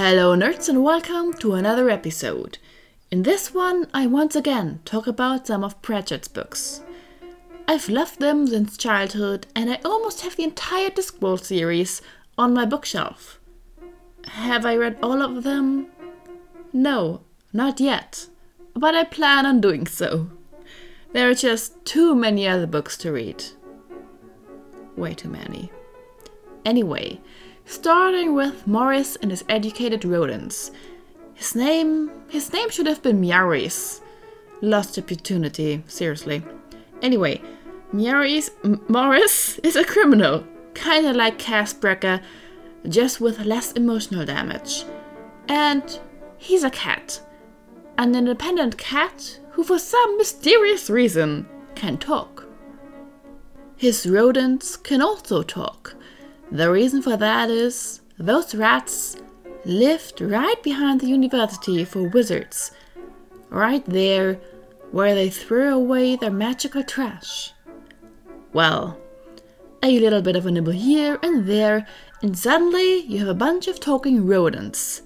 Hello, nerds, and welcome to another episode. In this one, I once again talk about some of Pratchett's books. I've loved them since childhood, and I almost have the entire Discworld series on my bookshelf. Have I read all of them? No, not yet, but I plan on doing so. There are just too many other books to read. Way too many. Anyway, starting with Maurice and his educated rodents. His name his name should have been Meowris. Lost opportunity, seriously. Anyway, Meowris Maurice is a criminal, kinda like Kaz Brekker, just with less emotional damage. And he's a cat. An independent cat who for some mysterious reason can talk. His rodents can also talk. The reason for that is those rats lived right behind the University for Wizards, right there where they threw away their magical trash. Well, a little bit of a nibble here and there, and suddenly you have a bunch of talking rodents.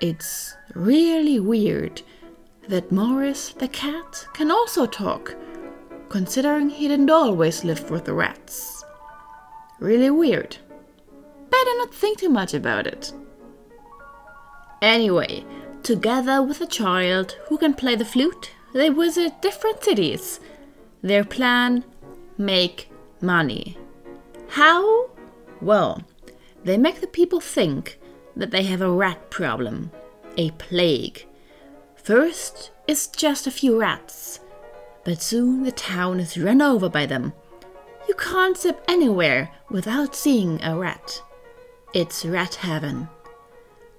It's really weird that Maurice the cat can also talk considering he didn't always live with the rats. Really weird. Better not think too much about it. Anyway, together with a child who can play the flute, they visit different cities. Their plan make money. How? Well, they make the people think that they have a rat problem, a plague. First, it's just a few rats but soon the town is run over by them. Can't step anywhere without seeing a rat. It's rat heaven.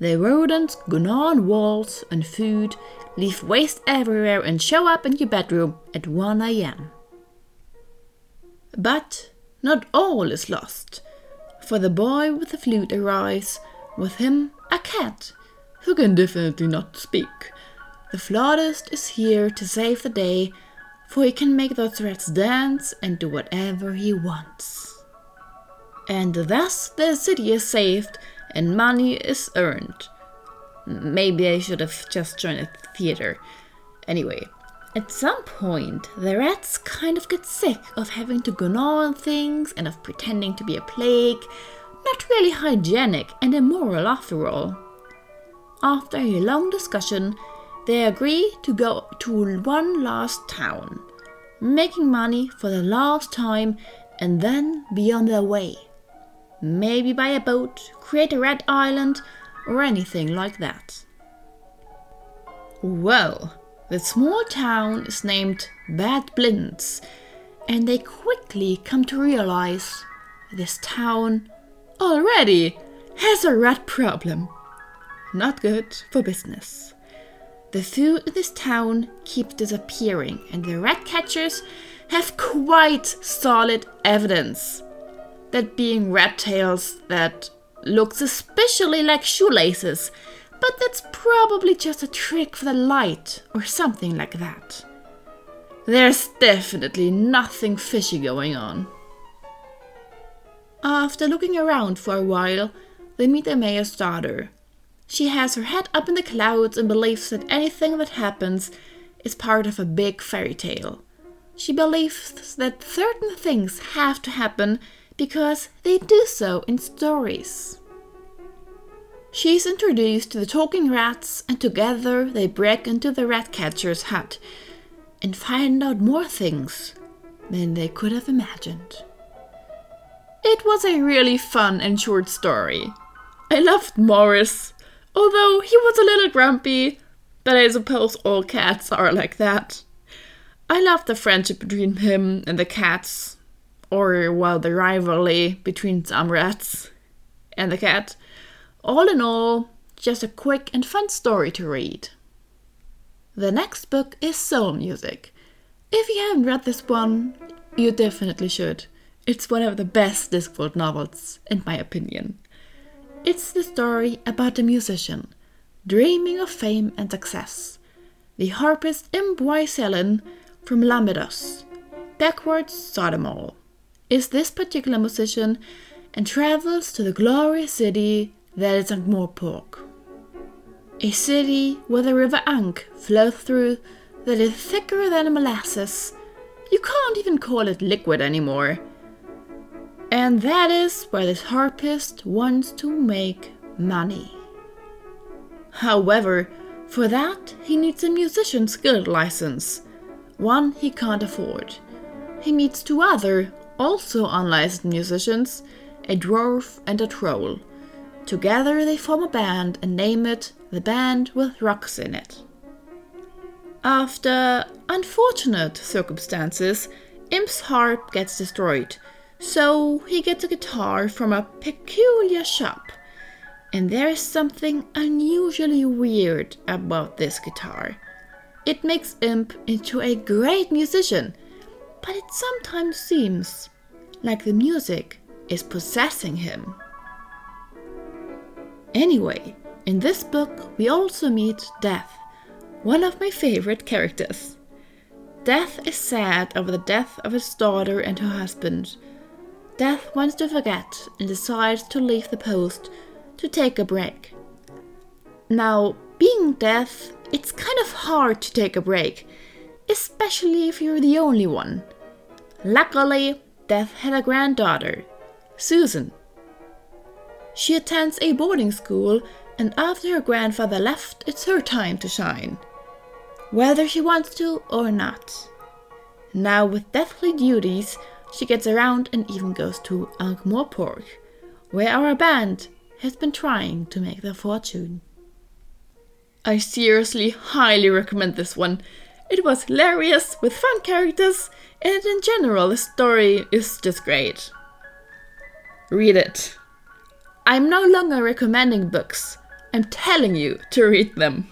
The rodents gnaw on walls and food, leave waste everywhere, and show up in your bedroom at 1 am. But not all is lost, for the boy with the flute arrives, with him a cat, who can definitely not speak. The flautist is here to save the day for he can make the rats dance and do whatever he wants. And thus the city is saved and money is earned. Maybe I should have just joined a theater. Anyway, at some point, the rats kind of get sick of having to gnaw on things and of pretending to be a plague. Not really hygienic and immoral after all. After a long discussion, they agree to go to one last town, making money for the last time and then be on their way. Maybe buy a boat, create a red island, or anything like that. Well, the small town is named Bad Blintz, and they quickly come to realize this town already has a rat problem. Not good for business. The food in this town keeps disappearing, and the rat catchers have quite solid evidence that being rat tails that looks especially like shoelaces, but that's probably just a trick for the light or something like that. There's definitely nothing fishy going on. After looking around for a while, they meet the mayor's daughter, she has her head up in the clouds and believes that anything that happens is part of a big fairy tale. She believes that certain things have to happen because they do so in stories. She is introduced to the talking rats, and together they break into the rat catcher's hut and find out more things than they could have imagined. It was a really fun and short story. I loved Maurice. Although he was a little grumpy, but I suppose all cats are like that. I love the friendship between him and the cats, or well, the rivalry between some rats and the cat. All in all, just a quick and fun story to read. The next book is Soul Music. If you haven't read this one, you definitely should. It's one of the best Discworld novels, in my opinion. It's the story about a musician dreaming of fame and success. The harpist Imp y Celyn from Llamedos, backwards Sodomol, is this particular musician and travels to the glorious city that is Ankh-Morpork. A city where the river Ankh flows through that is thicker than molasses. You can't even call it liquid anymore. And that is where this harpist wants to make money. However, for that he needs a musician's guild license, one he can't afford. He meets two other, also unlicensed musicians, a dwarf and a troll. Together they form a band and name it the Band with Rocks in It. After unfortunate circumstances, Imp's harp gets destroyed, so he gets a guitar from a peculiar shop. And there is something unusually weird about this guitar. It makes Imp into a great musician, but it sometimes seems like the music is possessing him. Anyway, in this book we also meet Death, one of my favorite characters. Death is sad over the death of his daughter and her husband. Death wants to forget and decides to leave the post to take a break. Now, being Death, it's kind of hard to take a break, especially if you're the only one. Luckily, Death had a granddaughter, Susan. She attends a boarding school, and after her grandfather left, it's her time to shine. Whether she wants to or not. Now, with deathly duties, she gets around and even goes to Ankh-Morpork, where our band has been trying to make their fortune. I seriously highly recommend this one. It was hilarious with fun characters and in general, the story is just great. Read it. I'm no longer recommending books, I'm telling you to read them.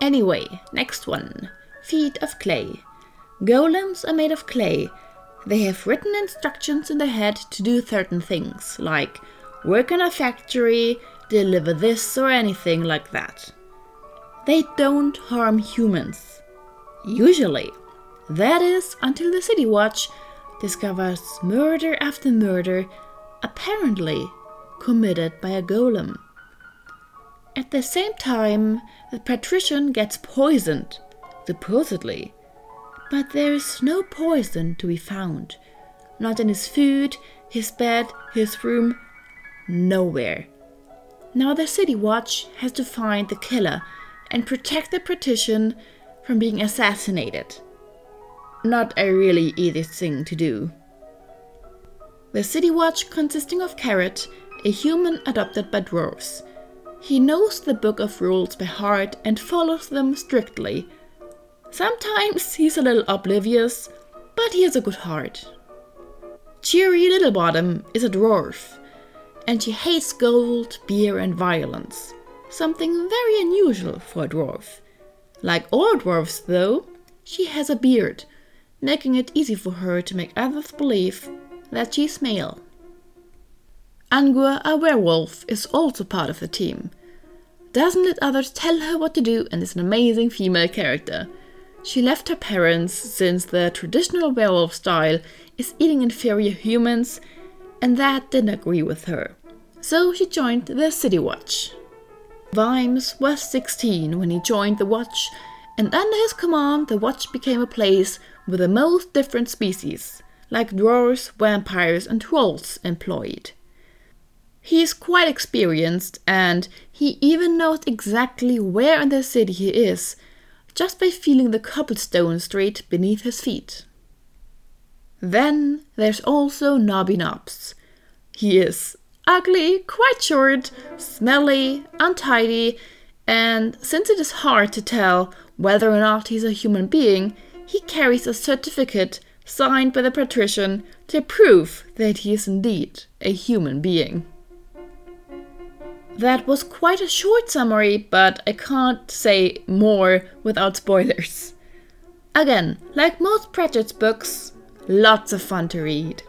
Anyway, next one Feet of Clay. Golems are made of clay. They have written instructions in their head to do certain things, like work in a factory, deliver this, or anything like that. They don't harm humans. Usually. That is, until the City Watch discovers murder after murder, apparently committed by a golem. At the same time, the patrician gets poisoned, supposedly. But there is no poison to be found. Not in his food, his bed, his room, nowhere. Now the City Watch has to find the killer and protect the patrician from being assassinated not a really easy thing to do. The City Watch consisting of Carrot, a human adopted by dwarves. He knows the book of rules by heart and follows them strictly. Sometimes he's a little oblivious, but he has a good heart. Cheery Littlebottom is a dwarf, and she hates gold, beer, and violence. Something very unusual for a dwarf. Like all dwarfs, though, she has a beard, making it easy for her to make others believe that she's male. Angua, a werewolf, is also part of the team. Doesn't let others tell her what to do and is an amazing female character. She left her parents since the traditional werewolf style is eating inferior humans, and that didn't agree with her. So she joined the City Watch. Vimes was 16 when he joined the Watch, and under his command, the Watch became a place with the most different species, like dwarves, vampires, and trolls, employed. He is quite experienced and he even knows exactly where in the city he is just by feeling the cobblestone street beneath his feet. Then there's also Nobby Nobbs. He is ugly, quite short, smelly, untidy, and since it is hard to tell whether or not he's a human being, he carries a certificate signed by the patrician to prove that he is indeed a human being. That was quite a short summary, but I can't say more without spoilers. Again, like most Pratchett's books, lots of fun to read.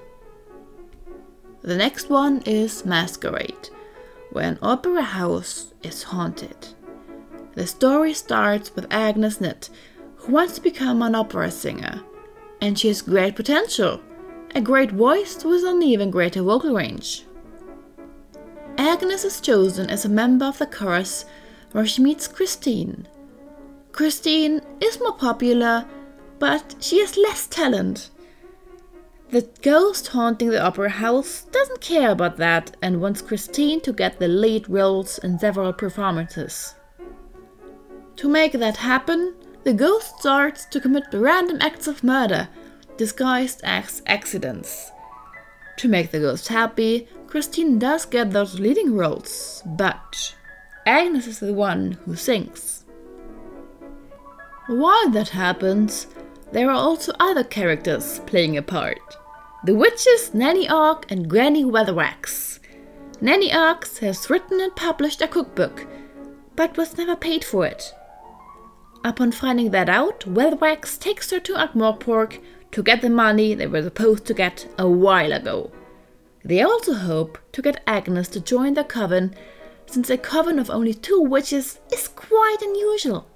The next one is Maskerade, where an opera house is haunted. The story starts with Agnes Nitt, who wants to become an opera singer. And she has great potential, a great voice with an even greater vocal range. Agnes is chosen as a member of the chorus where she meets Christine. Christine is more popular, but she has less talent. The ghost haunting the opera house doesn't care about that and wants Christine to get the lead roles in several performances. To make that happen, the ghost starts to commit random acts of murder, disguised as accidents. To make the ghost happy, Christine does get those leading roles, but Agnes is the one who sings. While that happens, there are also other characters playing a part. The witches Nanny Ogg and Granny Weatherwax. Nanny Ogg has written and published a cookbook, but was never paid for it. Upon finding that out, Weatherwax takes her to Ankh-Morpork to get the money they were supposed to get a while ago. They also hope to get Agnes to join their coven, since a coven of only two witches is quite unusual.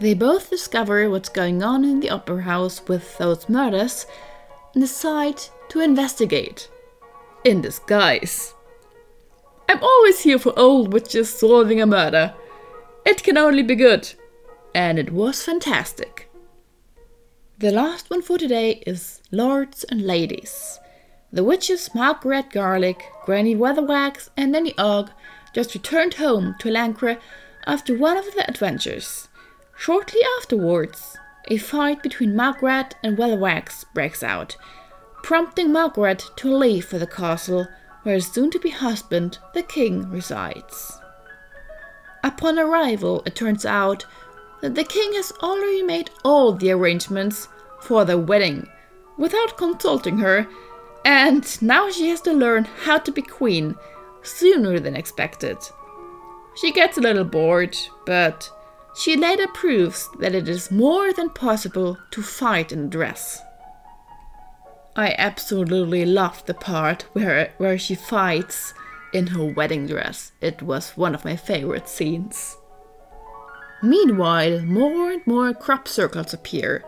They both discover what's going on in the opera house with those murders and decide to investigate. In disguise. I'm always here for old witches solving a murder. It can only be good. And it was fantastic. The last one for today is Lords and Ladies. The witches Magrat Garlick, Granny Weatherwax, and Nanny Ogg just returned home to Lancre after one of their adventures. Shortly afterwards, a fight between Magrat and Weatherwax breaks out, prompting Magrat to leave for the castle where his soon to be husband, the king, resides. Upon arrival, it turns out that the king has already made all the arrangements for the wedding without consulting her, and now she has to learn how to be queen sooner than expected. She gets a little bored, but she later proves that it is more than possible to fight in a dress. I absolutely loved the part where, where she fights in her wedding dress. It was one of my favorite scenes. Meanwhile, more and more crop circles appear.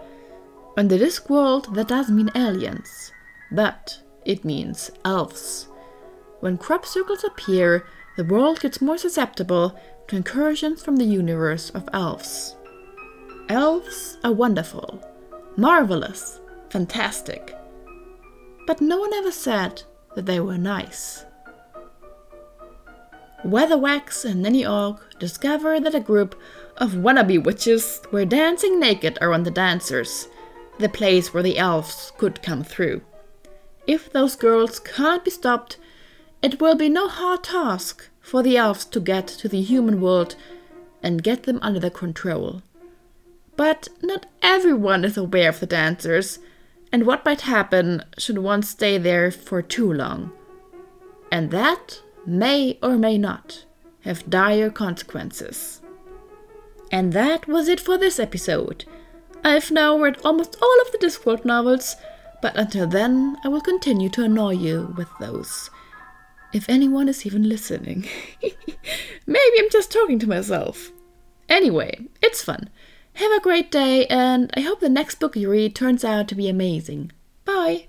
Under this world, that doesn't mean aliens, but it means elves. When crop circles appear, the world gets more susceptible to incursions from the universe of elves. Elves are wonderful, marvelous, fantastic. But no one ever said that they were nice. Weatherwax and Nanny Ogg discover that a group of wannabe witches were dancing naked around the dancers, the place where the elves could come through. If those girls can't be stopped, it will be no hard task for the elves to get to the human world and get them under their control. But not everyone is aware of the dancers and what might happen should one stay there for too long. And that may or may not have dire consequences. And that was it for this episode. I've now read almost all of the Discworld novels, but until then, I will continue to annoy you with those if anyone is even listening. Maybe I'm just talking to myself. Anyway, it's fun. Have a great day, and I hope the next book you read turns out to be amazing. Bye!